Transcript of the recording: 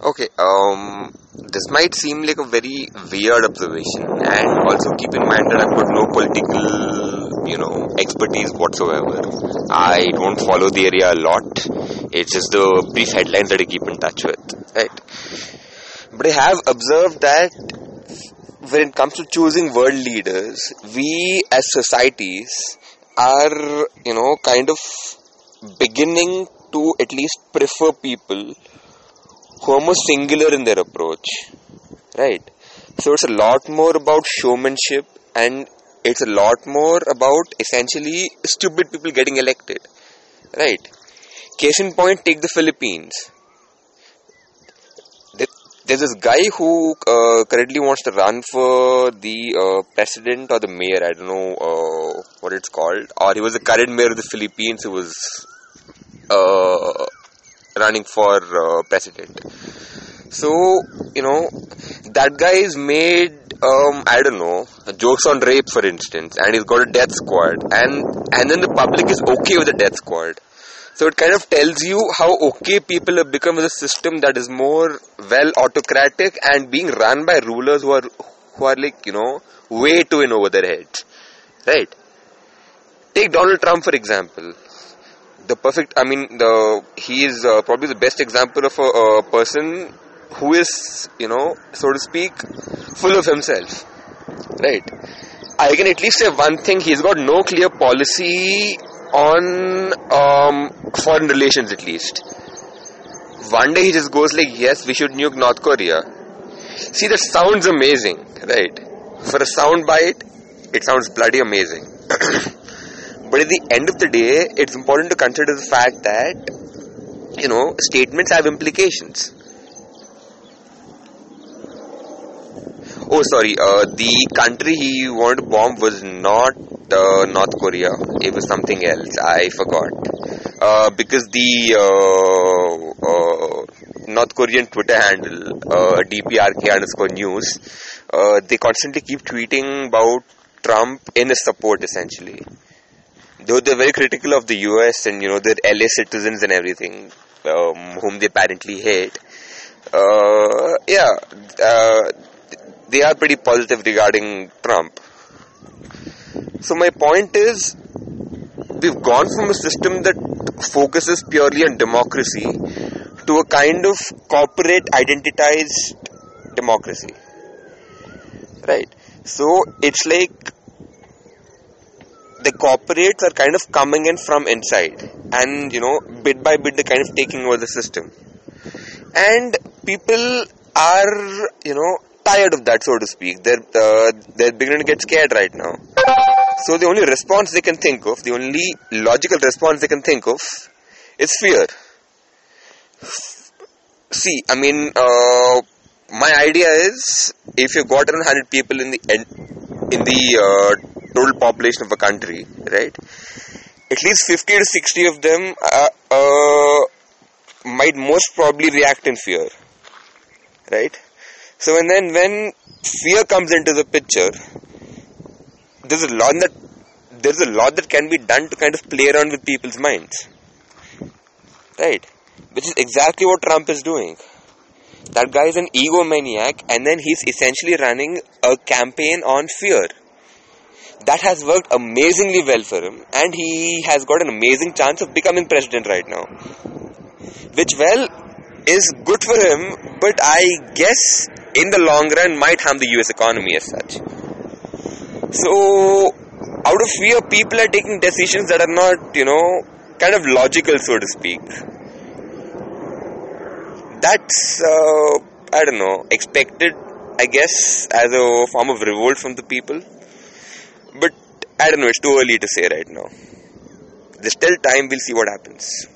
Okay, um, this might seem like a very weird observation, and also keep in mind that I've got no political, you know, expertise whatsoever. I don't follow the area a lot. It's just the brief headlines that I keep in touch with, right? But I have observed that when it comes to choosing world leaders, we as societies are, you know, kind of beginning to at least prefer people more singular in their approach, right? So it's a lot more about showmanship and it's a lot more about essentially stupid people getting elected, right? Case in point, take the Philippines. There's this guy who uh, currently wants to run for the uh, president or the mayor. I don't know uh, what it's called. Or he was the current mayor of the Philippines who was uh, running for uh, president. So, you know, that guy is made, um, I don't know, jokes on rape, for instance, and he's got a death squad, and and then the public is okay with the death squad. So it kind of tells you how okay people have become with a system that is more well autocratic and being run by rulers who are who are like you know way too in over their heads, right? Take Donald Trump for example the perfect i mean the he is uh, probably the best example of a, a, person who is you know so to speak full of himself right? I can at least say one thing he's got no clear policy on um, foreign relations at least. One day he just goes like yes we should nuke north korea. See that sounds amazing right? For a sound bite it sounds bloody amazing But at the end of the day, it's important to consider the fact that, you know, statements have implications. Oh, sorry, uh, the country he wanted to bomb was not uh, North Korea, it was something else. I forgot. Uh, because the uh, uh, North Korean Twitter handle, uh, DPRK underscore news, they constantly keep tweeting about Trump in his support essentially though they're very critical of the US and you know their LA citizens and everything, um, whom they apparently hate. Uh, yeah, uh, they are pretty positive regarding Trump. So my point is, we've gone from a system that focuses purely on democracy to a kind of corporate identitized democracy. Right. So it's like the corporates are kind of coming in from inside and you know bit by bit they're kind of taking over the system. And people are you know tired of that so to speak. They're uh, they're beginning to get scared right now. So the only response they can think of the only logical response they can think of is fear. See i mean uh, my idea is if you've got around 100 people in the in the uh, total population of a country, right? At least 50 to 60 of them uh, uh, might most probably react in fear, right? So, and then when fear comes into the picture, there's a lot that there's a lot that can be done to kind of play around with people's minds, right? Which is exactly what Trump is doing. That guy is an egomaniac, and then he's essentially running a campaign on fear that has worked amazingly well for him and he has got an amazing chance of becoming president right now. Which well is good for him but i guess in the long run might harm the us economy as such. So out of fear people are taking decisions that are not you know kind of logical so to speak. That's uh, i don't know expected i guess as a form of revolt from the people but I don't know, it's too early to say right now. There's still time, we'll see what happens.